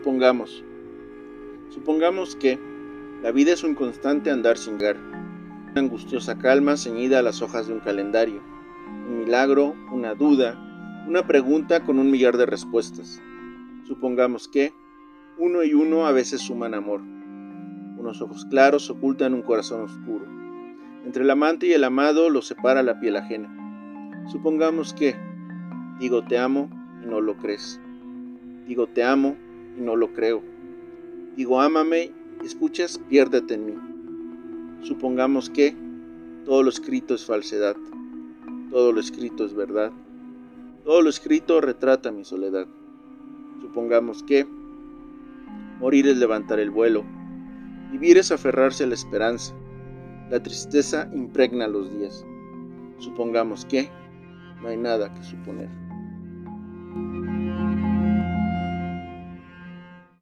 Supongamos. Supongamos que la vida es un constante andar sin gar, una angustiosa calma ceñida a las hojas de un calendario, un milagro, una duda, una pregunta con un millar de respuestas. Supongamos que uno y uno a veces suman amor. Unos ojos claros ocultan un corazón oscuro. Entre el amante y el amado los separa la piel ajena. Supongamos que digo te amo y no lo crees. Digo te amo no lo creo. Digo ámame escuchas, piérdete en mí. Supongamos que todo lo escrito es falsedad. Todo lo escrito es verdad. Todo lo escrito retrata mi soledad. Supongamos que morir es levantar el vuelo. Vivir es aferrarse a la esperanza. La tristeza impregna los días. Supongamos que no hay nada que suponer.